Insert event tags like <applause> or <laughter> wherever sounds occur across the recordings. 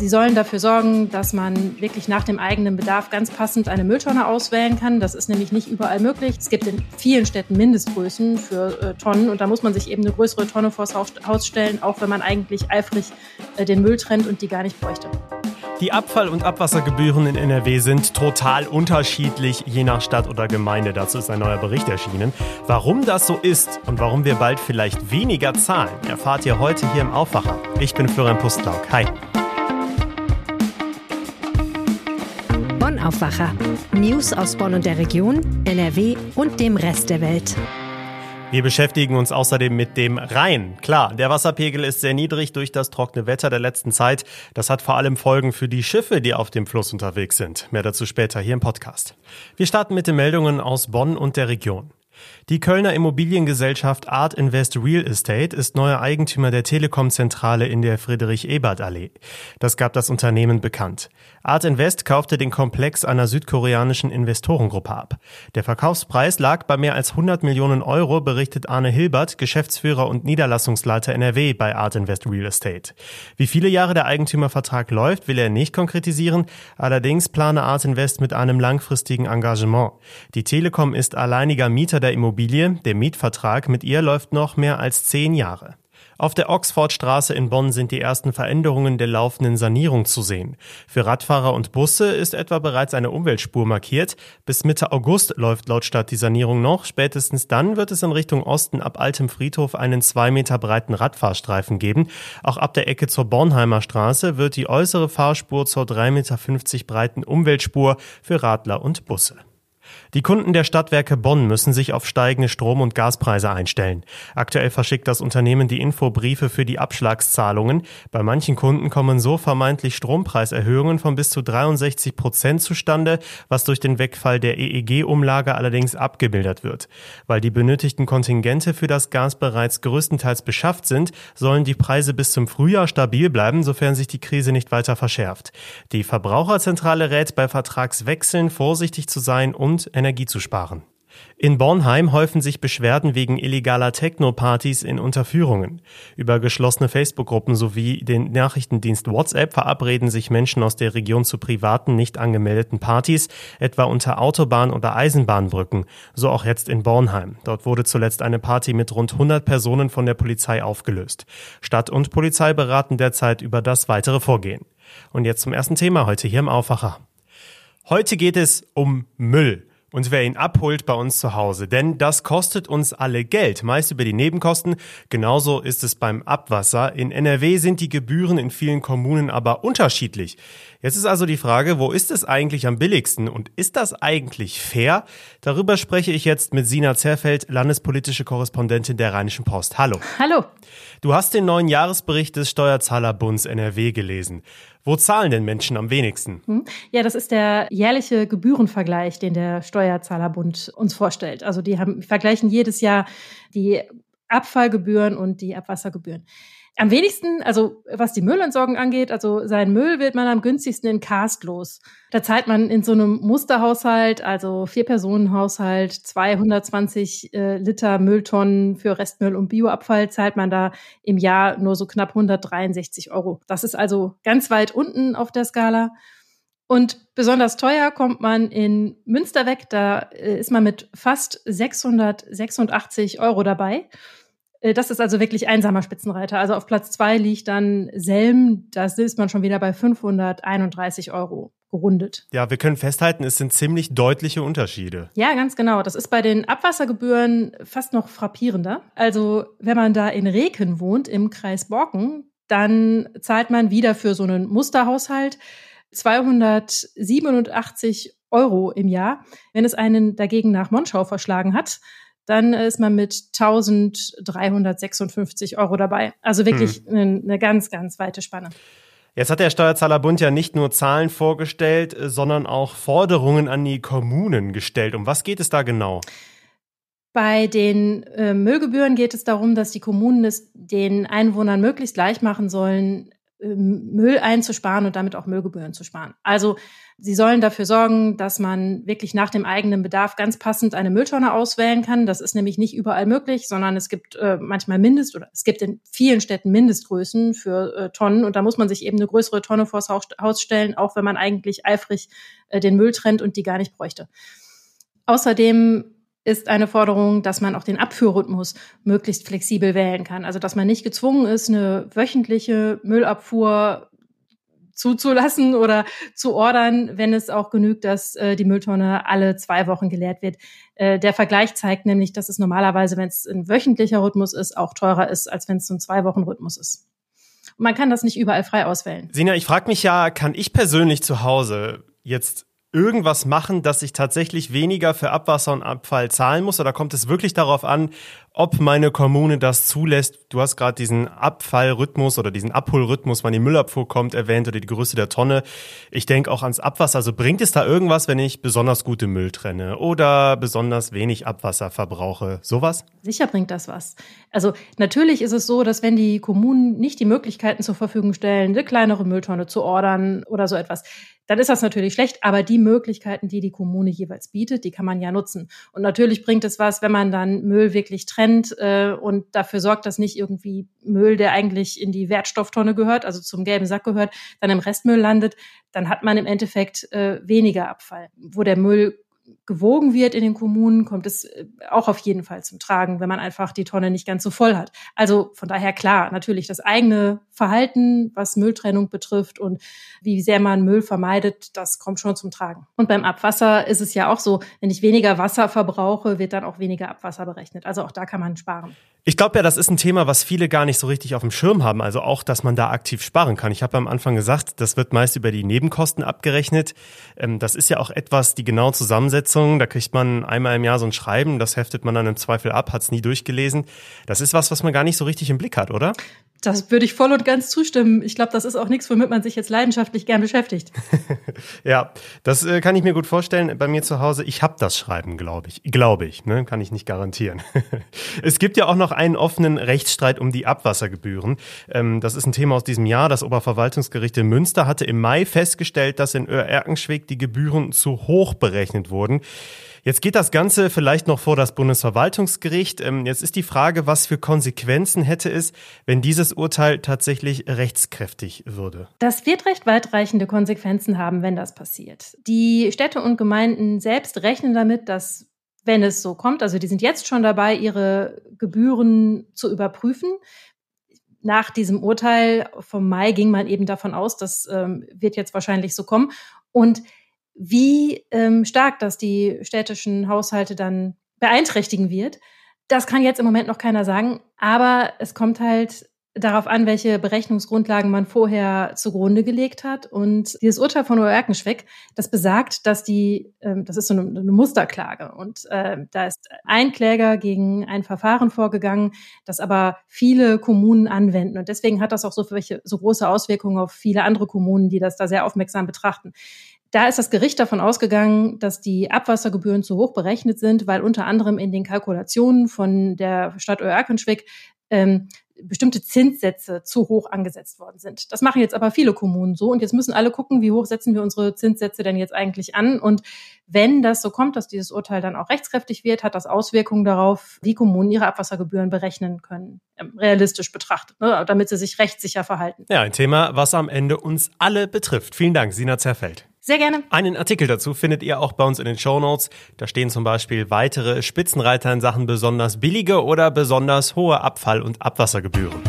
Sie sollen dafür sorgen, dass man wirklich nach dem eigenen Bedarf ganz passend eine Mülltonne auswählen kann. Das ist nämlich nicht überall möglich. Es gibt in vielen Städten Mindestgrößen für äh, Tonnen und da muss man sich eben eine größere Tonne vors Haus stellen, auch wenn man eigentlich eifrig äh, den Müll trennt und die gar nicht bräuchte. Die Abfall- und Abwassergebühren in NRW sind total unterschiedlich, je nach Stadt oder Gemeinde. Dazu ist ein neuer Bericht erschienen. Warum das so ist und warum wir bald vielleicht weniger zahlen, erfahrt ihr heute hier im Aufwacher. Ich bin Florian Pustlauk. Hi. Bonn Aufwacher. News aus Bonn und der Region, NRW und dem Rest der Welt. Wir beschäftigen uns außerdem mit dem Rhein. Klar, der Wasserpegel ist sehr niedrig durch das trockene Wetter der letzten Zeit. Das hat vor allem Folgen für die Schiffe, die auf dem Fluss unterwegs sind. Mehr dazu später hier im Podcast. Wir starten mit den Meldungen aus Bonn und der Region. Die Kölner Immobiliengesellschaft Art Invest Real Estate ist neuer Eigentümer der Telekom-Zentrale in der Friedrich-Ebert-Allee. Das gab das Unternehmen bekannt. Art Invest kaufte den Komplex einer südkoreanischen Investorengruppe ab. Der Verkaufspreis lag bei mehr als 100 Millionen Euro, berichtet Arne Hilbert, Geschäftsführer und Niederlassungsleiter NRW bei Art Invest Real Estate. Wie viele Jahre der Eigentümervertrag läuft, will er nicht konkretisieren. Allerdings plane Art Invest mit einem langfristigen Engagement. Die Telekom ist alleiniger Mieter der Immobilie. Der Mietvertrag mit ihr läuft noch mehr als zehn Jahre. Auf der Oxfordstraße in Bonn sind die ersten Veränderungen der laufenden Sanierung zu sehen. Für Radfahrer und Busse ist etwa bereits eine Umweltspur markiert. Bis Mitte August läuft laut Stadt die Sanierung noch. Spätestens dann wird es in Richtung Osten ab Altem Friedhof einen zwei Meter breiten Radfahrstreifen geben. Auch ab der Ecke zur Bornheimer Straße wird die äußere Fahrspur zur 3,50 Meter breiten Umweltspur für Radler und Busse. Die Kunden der Stadtwerke Bonn müssen sich auf steigende Strom- und Gaspreise einstellen. Aktuell verschickt das Unternehmen die Infobriefe für die Abschlagszahlungen. Bei manchen Kunden kommen so vermeintlich Strompreiserhöhungen von bis zu 63 Prozent zustande, was durch den Wegfall der EEG-Umlage allerdings abgemildert wird. Weil die benötigten Kontingente für das Gas bereits größtenteils beschafft sind, sollen die Preise bis zum Frühjahr stabil bleiben, sofern sich die Krise nicht weiter verschärft. Die Verbraucherzentrale rät bei Vertragswechseln vorsichtig zu sein und und Energie zu sparen. In Bornheim häufen sich Beschwerden wegen illegaler Techno-Partys in Unterführungen. Über geschlossene Facebook-Gruppen sowie den Nachrichtendienst WhatsApp verabreden sich Menschen aus der Region zu privaten, nicht angemeldeten Partys, etwa unter Autobahn- oder Eisenbahnbrücken, so auch jetzt in Bornheim. Dort wurde zuletzt eine Party mit rund 100 Personen von der Polizei aufgelöst. Stadt und Polizei beraten derzeit über das weitere Vorgehen. Und jetzt zum ersten Thema heute hier im Aufwacher. Heute geht es um Müll und wer ihn abholt bei uns zu Hause. Denn das kostet uns alle Geld, meist über die Nebenkosten. Genauso ist es beim Abwasser. In NRW sind die Gebühren in vielen Kommunen aber unterschiedlich. Jetzt ist also die Frage, wo ist es eigentlich am billigsten und ist das eigentlich fair? Darüber spreche ich jetzt mit Sina Zerfeld, landespolitische Korrespondentin der Rheinischen Post. Hallo. Hallo. Du hast den neuen Jahresbericht des Steuerzahlerbunds NRW gelesen. Wo zahlen denn Menschen am wenigsten? Hm? Ja, das ist der jährliche Gebührenvergleich, den der Steuerzahlerbund uns vorstellt. Also die haben, vergleichen jedes Jahr die Abfallgebühren und die Abwassergebühren. Am wenigsten, also was die Müllentsorgung angeht, also sein Müll wird man am günstigsten in Karst los. Da zahlt man in so einem Musterhaushalt, also Vier-Personen-Haushalt, 220 äh, Liter Mülltonnen für Restmüll und Bioabfall, zahlt man da im Jahr nur so knapp 163 Euro. Das ist also ganz weit unten auf der Skala. Und besonders teuer kommt man in Münster weg. Da äh, ist man mit fast 686 Euro dabei. Äh, das ist also wirklich einsamer Spitzenreiter. Also auf Platz zwei liegt dann Selm. Da ist man schon wieder bei 531 Euro gerundet. Ja, wir können festhalten, es sind ziemlich deutliche Unterschiede. Ja, ganz genau. Das ist bei den Abwassergebühren fast noch frappierender. Also wenn man da in Reken wohnt, im Kreis Borken, dann zahlt man wieder für so einen Musterhaushalt 287 Euro im Jahr. Wenn es einen dagegen nach Monschau verschlagen hat, dann ist man mit 1356 Euro dabei. Also wirklich hm. eine, eine ganz, ganz weite Spanne. Jetzt hat der Steuerzahlerbund ja nicht nur Zahlen vorgestellt, sondern auch Forderungen an die Kommunen gestellt. Um was geht es da genau? Bei den äh, Müllgebühren geht es darum, dass die Kommunen es den Einwohnern möglichst leicht machen sollen, Müll einzusparen und damit auch Müllgebühren zu sparen. Also sie sollen dafür sorgen, dass man wirklich nach dem eigenen Bedarf ganz passend eine Mülltonne auswählen kann. Das ist nämlich nicht überall möglich, sondern es gibt äh, manchmal Mindest oder es gibt in vielen Städten Mindestgrößen für äh, Tonnen und da muss man sich eben eine größere Tonne vors Haus stellen, auch wenn man eigentlich eifrig äh, den Müll trennt und die gar nicht bräuchte. Außerdem ist eine Forderung, dass man auch den Abführrhythmus möglichst flexibel wählen kann. Also dass man nicht gezwungen ist, eine wöchentliche Müllabfuhr zuzulassen oder zu ordern, wenn es auch genügt, dass äh, die Mülltonne alle zwei Wochen geleert wird. Äh, der Vergleich zeigt nämlich, dass es normalerweise, wenn es ein wöchentlicher Rhythmus ist, auch teurer ist, als wenn es ein Zwei-Wochen-Rhythmus ist. Und man kann das nicht überall frei auswählen. Sina, ich frage mich ja, kann ich persönlich zu Hause jetzt irgendwas machen, dass ich tatsächlich weniger für Abwasser und Abfall zahlen muss? Oder kommt es wirklich darauf an, ob meine Kommune das zulässt? Du hast gerade diesen Abfallrhythmus oder diesen Abholrhythmus, wann die Müllabfuhr kommt, erwähnt oder die Größe der Tonne. Ich denke auch ans Abwasser. Also bringt es da irgendwas, wenn ich besonders gute Müll trenne oder besonders wenig Abwasser verbrauche? Sowas? Sicher bringt das was. Also natürlich ist es so, dass wenn die Kommunen nicht die Möglichkeiten zur Verfügung stellen, eine kleinere Mülltonne zu ordern oder so etwas, dann ist das natürlich schlecht. Aber die Möglichkeiten, die die Kommune jeweils bietet, die kann man ja nutzen. Und natürlich bringt es was, wenn man dann Müll wirklich trennt äh, und dafür sorgt, dass nicht irgendwie Müll, der eigentlich in die Wertstofftonne gehört, also zum gelben Sack gehört, dann im Restmüll landet. Dann hat man im Endeffekt äh, weniger Abfall. Wo der Müll gewogen wird in den Kommunen, kommt es äh, auch auf jeden Fall zum Tragen, wenn man einfach die Tonne nicht ganz so voll hat. Also von daher klar, natürlich das eigene Verhalten, was Mülltrennung betrifft und wie sehr man Müll vermeidet, das kommt schon zum Tragen. Und beim Abwasser ist es ja auch so, wenn ich weniger Wasser verbrauche, wird dann auch weniger Abwasser berechnet. Also auch da kann man sparen. Ich glaube ja, das ist ein Thema, was viele gar nicht so richtig auf dem Schirm haben. Also auch, dass man da aktiv sparen kann. Ich habe am Anfang gesagt, das wird meist über die Nebenkosten abgerechnet. Ähm, das ist ja auch etwas, die genaue Zusammensetzung. Da kriegt man einmal im Jahr so ein Schreiben, das heftet man dann im Zweifel ab, hat es nie durchgelesen. Das ist was, was man gar nicht so richtig im Blick hat, oder? Das würde ich voll und ganz zustimmen. Ich glaube, das ist auch nichts, womit man sich jetzt leidenschaftlich gern beschäftigt. <laughs> ja, das äh, kann ich mir gut vorstellen. Bei mir zu Hause, ich habe das Schreiben, glaube ich. Glaube ich, ne? kann ich nicht garantieren. <laughs> es gibt ja auch noch einen offenen Rechtsstreit um die Abwassergebühren. Ähm, das ist ein Thema aus diesem Jahr. Das Oberverwaltungsgericht in Münster hatte im Mai festgestellt, dass in Öhr-Erkenschwick die Gebühren zu hoch berechnet wurden. Jetzt geht das Ganze vielleicht noch vor das Bundesverwaltungsgericht. Ähm, jetzt ist die Frage, was für Konsequenzen hätte es, wenn dieses Urteil tatsächlich rechtskräftig würde? Das wird recht weitreichende Konsequenzen haben, wenn das passiert. Die Städte und Gemeinden selbst rechnen damit, dass wenn es so kommt, also die sind jetzt schon dabei, ihre Gebühren zu überprüfen nach diesem Urteil vom Mai ging man eben davon aus, das ähm, wird jetzt wahrscheinlich so kommen. Und wie ähm, stark das die städtischen Haushalte dann beeinträchtigen wird, das kann jetzt im Moment noch keiner sagen. Aber es kommt halt darauf an, welche Berechnungsgrundlagen man vorher zugrunde gelegt hat. Und dieses Urteil von Oerkenschweck, das besagt, dass die, ähm, das ist so eine, eine Musterklage. Und äh, da ist ein Kläger gegen ein Verfahren vorgegangen, das aber viele Kommunen anwenden. Und deswegen hat das auch so, welche, so große Auswirkungen auf viele andere Kommunen, die das da sehr aufmerksam betrachten. Da ist das Gericht davon ausgegangen, dass die Abwassergebühren zu hoch berechnet sind, weil unter anderem in den Kalkulationen von der Stadt Oerkenschwick ähm, bestimmte Zinssätze zu hoch angesetzt worden sind. Das machen jetzt aber viele Kommunen so und jetzt müssen alle gucken, wie hoch setzen wir unsere Zinssätze denn jetzt eigentlich an und wenn das so kommt, dass dieses Urteil dann auch rechtskräftig wird, hat das Auswirkungen darauf, wie Kommunen ihre Abwassergebühren berechnen können, ähm, realistisch betrachtet, ne, damit sie sich rechtssicher verhalten. Ja, ein Thema, was am Ende uns alle betrifft. Vielen Dank, Sina Zerfeld. Sehr gerne. Einen Artikel dazu findet ihr auch bei uns in den Show Notes. Da stehen zum Beispiel weitere Spitzenreiter in Sachen besonders billige oder besonders hohe Abfall- und Abwassergebühren.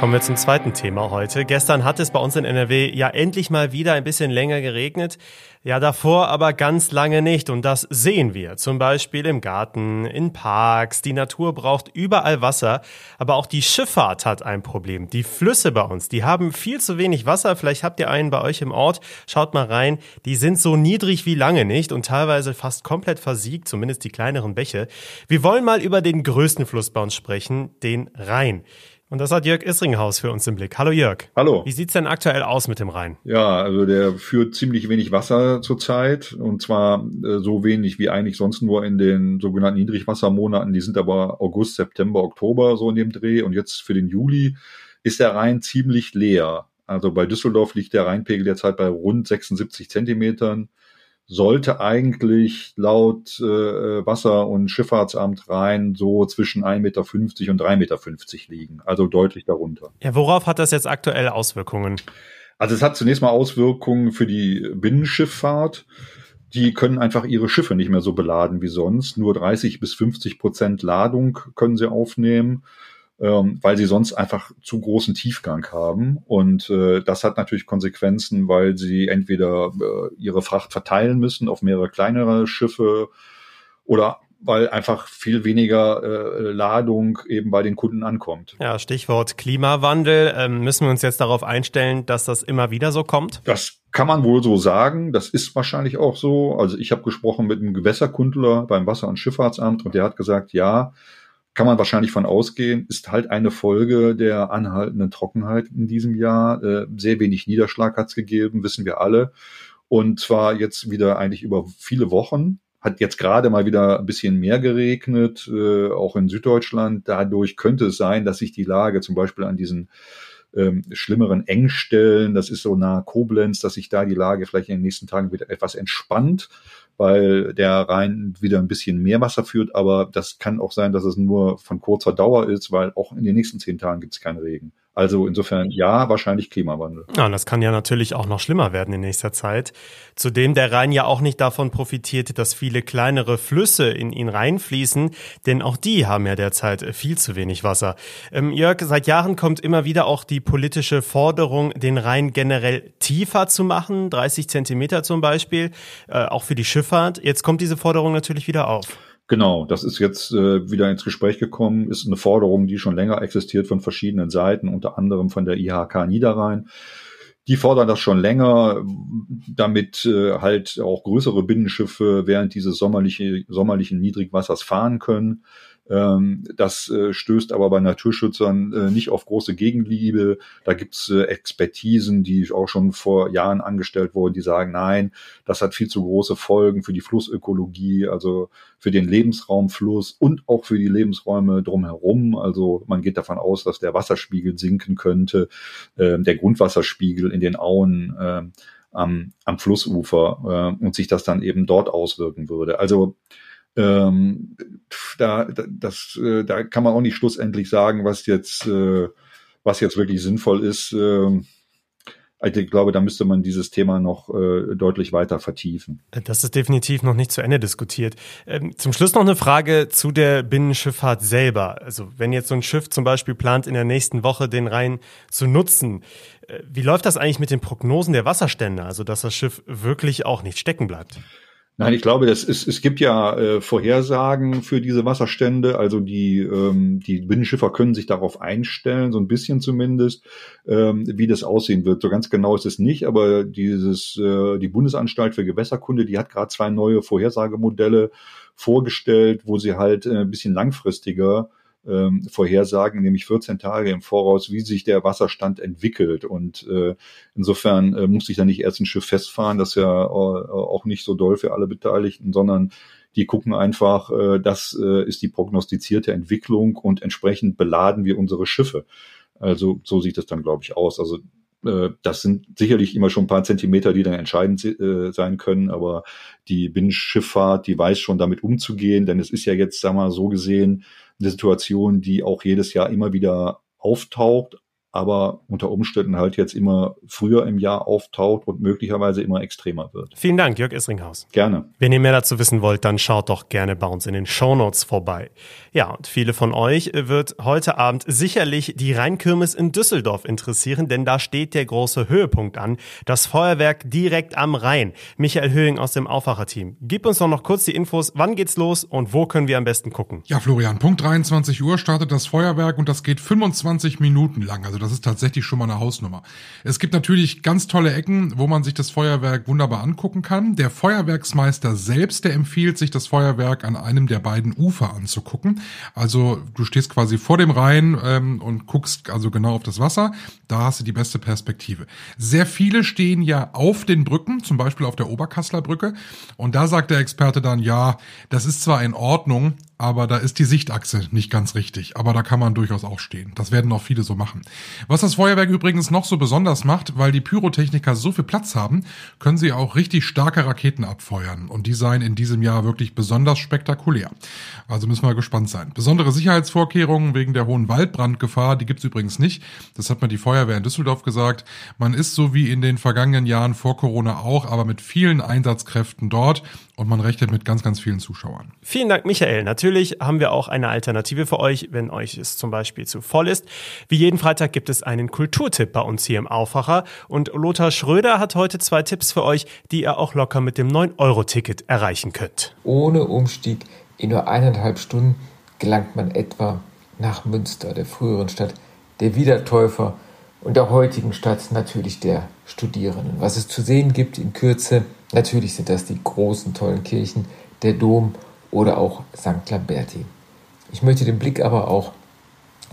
Kommen wir zum zweiten Thema heute. Gestern hat es bei uns in NRW ja endlich mal wieder ein bisschen länger geregnet. Ja, davor aber ganz lange nicht. Und das sehen wir. Zum Beispiel im Garten, in Parks. Die Natur braucht überall Wasser. Aber auch die Schifffahrt hat ein Problem. Die Flüsse bei uns, die haben viel zu wenig Wasser. Vielleicht habt ihr einen bei euch im Ort. Schaut mal rein. Die sind so niedrig wie lange nicht und teilweise fast komplett versiegt, zumindest die kleineren Bäche. Wir wollen mal über den größten Fluss bei uns sprechen, den Rhein. Und das hat Jörg Isringhaus für uns im Blick. Hallo Jörg. Hallo. Wie sieht's denn aktuell aus mit dem Rhein? Ja, also der führt ziemlich wenig Wasser zurzeit und zwar äh, so wenig wie eigentlich sonst nur in den sogenannten Niedrigwassermonaten. Die sind aber August, September, Oktober so in dem Dreh und jetzt für den Juli ist der Rhein ziemlich leer. Also bei Düsseldorf liegt der Rheinpegel derzeit bei rund 76 Zentimetern. Sollte eigentlich laut äh, Wasser- und Schifffahrtsamt Rhein so zwischen 1,50 Meter und 3,50 Meter liegen. Also deutlich darunter. Ja, worauf hat das jetzt aktuell Auswirkungen? Also es hat zunächst mal Auswirkungen für die Binnenschifffahrt. Die können einfach ihre Schiffe nicht mehr so beladen wie sonst. Nur 30 bis 50 Prozent Ladung können sie aufnehmen ähm, weil sie sonst einfach zu großen Tiefgang haben. Und äh, das hat natürlich Konsequenzen, weil sie entweder äh, ihre Fracht verteilen müssen auf mehrere kleinere Schiffe oder weil einfach viel weniger äh, Ladung eben bei den Kunden ankommt. Ja, Stichwort Klimawandel. Ähm, müssen wir uns jetzt darauf einstellen, dass das immer wieder so kommt? Das kann man wohl so sagen. Das ist wahrscheinlich auch so. Also ich habe gesprochen mit einem Gewässerkundler beim Wasser- und Schifffahrtsamt und der hat gesagt, ja, kann man wahrscheinlich von ausgehen, ist halt eine Folge der anhaltenden Trockenheit in diesem Jahr. Äh, sehr wenig Niederschlag hat es gegeben, wissen wir alle. Und zwar jetzt wieder eigentlich über viele Wochen. Hat jetzt gerade mal wieder ein bisschen mehr geregnet, äh, auch in Süddeutschland. Dadurch könnte es sein, dass sich die Lage zum Beispiel an diesen ähm, schlimmeren Engstellen, das ist so nah Koblenz, dass sich da die Lage vielleicht in den nächsten Tagen wieder etwas entspannt weil der Rhein wieder ein bisschen mehr Wasser führt, aber das kann auch sein, dass es nur von kurzer Dauer ist, weil auch in den nächsten zehn Tagen gibt es keinen Regen. Also insofern ja, wahrscheinlich Klimawandel. Ja, und das kann ja natürlich auch noch schlimmer werden in nächster Zeit. Zudem der Rhein ja auch nicht davon profitiert, dass viele kleinere Flüsse in ihn reinfließen, denn auch die haben ja derzeit viel zu wenig Wasser. Ähm, Jörg, seit Jahren kommt immer wieder auch die politische Forderung, den Rhein generell tiefer zu machen, 30 Zentimeter zum Beispiel, äh, auch für die Schifffahrt. Jetzt kommt diese Forderung natürlich wieder auf. Genau, das ist jetzt äh, wieder ins Gespräch gekommen, ist eine Forderung, die schon länger existiert von verschiedenen Seiten, unter anderem von der IHK Niederrhein. Die fordern das schon länger, damit äh, halt auch größere Binnenschiffe während dieses sommerliche, sommerlichen Niedrigwassers fahren können. Ähm, das äh, stößt aber bei Naturschützern äh, nicht auf große Gegenliebe. Da gibt's äh, Expertisen, die auch schon vor Jahren angestellt wurden, die sagen, nein, das hat viel zu große Folgen für die Flussökologie, also für den Lebensraumfluss und auch für die Lebensräume drumherum. Also man geht davon aus, dass der Wasserspiegel sinken könnte, äh, der Grundwasserspiegel in den Auen äh, am, am Flussufer und sich das dann eben dort auswirken würde. Also ähm, da, das, äh, da kann man auch nicht schlussendlich sagen, was jetzt, äh, was jetzt wirklich sinnvoll ist. Äh, ich glaube, da müsste man dieses Thema noch äh, deutlich weiter vertiefen. Das ist definitiv noch nicht zu Ende diskutiert. Ähm, zum Schluss noch eine Frage zu der Binnenschifffahrt selber. Also wenn jetzt so ein Schiff zum Beispiel plant, in der nächsten Woche den Rhein zu nutzen, äh, wie läuft das eigentlich mit den Prognosen der Wasserstände? Also dass das Schiff wirklich auch nicht stecken bleibt? Nein, ich glaube, das ist, es gibt ja äh, Vorhersagen für diese Wasserstände. Also die, ähm, die Binnenschiffer können sich darauf einstellen, so ein bisschen zumindest, ähm, wie das aussehen wird. So ganz genau ist es nicht, aber dieses, äh, die Bundesanstalt für Gewässerkunde, die hat gerade zwei neue Vorhersagemodelle vorgestellt, wo sie halt äh, ein bisschen langfristiger ähm, vorhersagen, nämlich 14 Tage im Voraus, wie sich der Wasserstand entwickelt. Und äh, insofern äh, muss ich da nicht erst ein Schiff festfahren, das ist ja äh, auch nicht so doll für alle Beteiligten, sondern die gucken einfach, äh, das äh, ist die prognostizierte Entwicklung und entsprechend beladen wir unsere Schiffe. Also so sieht es dann, glaube ich, aus. Also äh, das sind sicherlich immer schon ein paar Zentimeter, die dann entscheidend äh, sein können, aber die Binnenschifffahrt, die weiß schon damit umzugehen, denn es ist ja jetzt, wir mal, so gesehen, eine Situation, die auch jedes Jahr immer wieder auftaucht, aber unter Umständen halt jetzt immer früher im Jahr auftaucht und möglicherweise immer extremer wird. Vielen Dank, Jörg Isringhaus. Gerne. Wenn ihr mehr dazu wissen wollt, dann schaut doch gerne bei uns in den Shownotes vorbei. Ja, und viele von euch wird heute Abend sicherlich die Rheinkirmes in Düsseldorf interessieren, denn da steht der große Höhepunkt an. Das Feuerwerk direkt am Rhein. Michael Höhing aus dem Aufwacherteam. Gib uns doch noch kurz die Infos. Wann geht's los und wo können wir am besten gucken? Ja, Florian, Punkt 23 Uhr startet das Feuerwerk und das geht 25 Minuten lang. Also das ist tatsächlich schon mal eine Hausnummer. Es gibt natürlich ganz tolle Ecken, wo man sich das Feuerwerk wunderbar angucken kann. Der Feuerwerksmeister selbst, der empfiehlt sich, das Feuerwerk an einem der beiden Ufer anzugucken. Also du stehst quasi vor dem Rhein ähm, und guckst also genau auf das Wasser. Da hast du die beste Perspektive. Sehr viele stehen ja auf den Brücken, zum Beispiel auf der Oberkassler Brücke. Und da sagt der Experte dann, ja, das ist zwar in Ordnung, aber da ist die Sichtachse nicht ganz richtig. Aber da kann man durchaus auch stehen. Das werden auch viele so machen. Was das Feuerwerk übrigens noch so besonders macht, weil die Pyrotechniker so viel Platz haben, können sie auch richtig starke Raketen abfeuern. Und die seien in diesem Jahr wirklich besonders spektakulär. Also müssen wir gespannt sein. Besondere Sicherheitsvorkehrungen wegen der hohen Waldbrandgefahr, die gibt's übrigens nicht. Das hat mir die Feuerwehr in Düsseldorf gesagt. Man ist so wie in den vergangenen Jahren vor Corona auch, aber mit vielen Einsatzkräften dort und man rechnet mit ganz, ganz vielen Zuschauern. Vielen Dank, Michael. Natürlich haben wir auch eine Alternative für euch, wenn euch es zum Beispiel zu voll ist. Wie jeden Freitag gibt es einen Kulturtipp bei uns hier im Aufwacher und Lothar Schröder hat heute zwei Tipps für euch, die ihr auch locker mit dem 9-Euro-Ticket erreichen könnt. Ohne Umstieg in nur eineinhalb Stunden gelangt man etwa nach Münster, der früheren Stadt der Wiedertäufer und der heutigen Stadt natürlich der Studierenden. Was es zu sehen gibt in Kürze, natürlich sind das die großen, tollen Kirchen, der Dom oder auch St. Lamberti. Ich möchte den Blick aber auch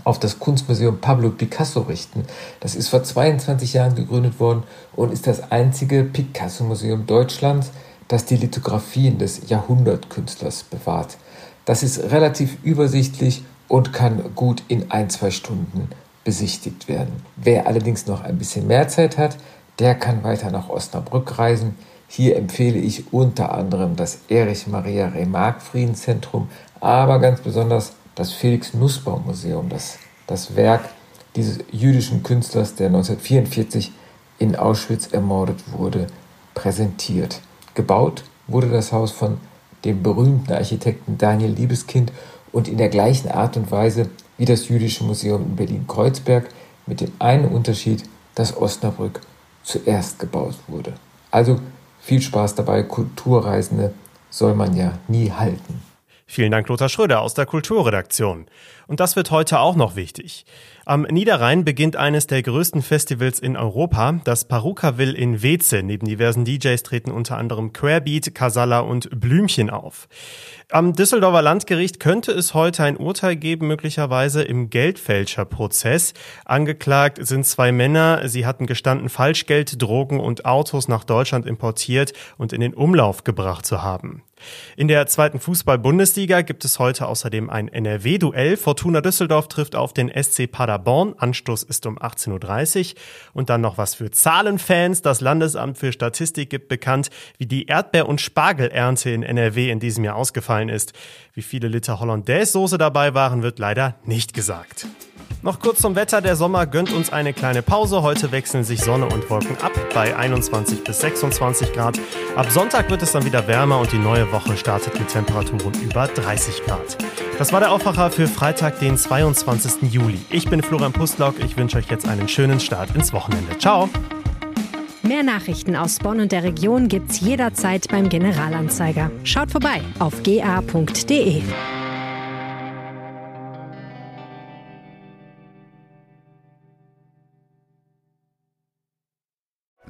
auf das Kunstmuseum Pablo Picasso richten. Das ist vor 22 Jahren gegründet worden und ist das einzige Picasso-Museum Deutschlands, das die Lithografien des Jahrhundertkünstlers bewahrt. Das ist relativ übersichtlich und kann gut in ein, zwei Stunden besichtigt werden. Wer allerdings noch ein bisschen mehr Zeit hat, der kann weiter nach Osnabrück reisen. Hier empfehle ich unter anderem das Erich Maria Remarque Friedenszentrum, aber ganz besonders das Felix Nussbaum Museum, das das Werk dieses jüdischen Künstlers, der 1944 in Auschwitz ermordet wurde, präsentiert. Gebaut wurde das Haus von dem berühmten Architekten Daniel Liebeskind und in der gleichen Art und Weise wie das Jüdische Museum in Berlin-Kreuzberg, mit dem einen Unterschied, dass Osnabrück zuerst gebaut wurde. Also viel Spaß dabei, Kulturreisende soll man ja nie halten. Vielen Dank, Lothar Schröder aus der Kulturredaktion. Und das wird heute auch noch wichtig. Am Niederrhein beginnt eines der größten Festivals in Europa, das Parukaville in Weze. Neben diversen DJs treten unter anderem Querbeat, Casalla und Blümchen auf. Am Düsseldorfer Landgericht könnte es heute ein Urteil geben, möglicherweise im Geldfälscherprozess. Angeklagt sind zwei Männer. Sie hatten gestanden, Falschgeld, Drogen und Autos nach Deutschland importiert und in den Umlauf gebracht zu haben. In der zweiten Fußball-Bundesliga gibt es heute außerdem ein NRW-Duell. Fortuna Düsseldorf trifft auf den SC Paderborn. Anstoß ist um 18.30 Uhr. Und dann noch was für Zahlenfans. Das Landesamt für Statistik gibt bekannt, wie die Erdbeer- und Spargelernte in NRW in diesem Jahr ausgefallen ist. Wie viele Liter Hollandaise-Soße dabei waren, wird leider nicht gesagt. Noch kurz zum Wetter. Der Sommer gönnt uns eine kleine Pause. Heute wechseln sich Sonne und Wolken ab bei 21 bis 26 Grad. Ab Sonntag wird es dann wieder wärmer und die neue Woche startet mit Temperaturen über 30 Grad. Das war der Aufwacher für Freitag, den 22. Juli. Ich bin Florian Pustlock. Ich wünsche euch jetzt einen schönen Start ins Wochenende. Ciao. Mehr Nachrichten aus Bonn und der Region gibt's jederzeit beim Generalanzeiger. Schaut vorbei auf ga.de.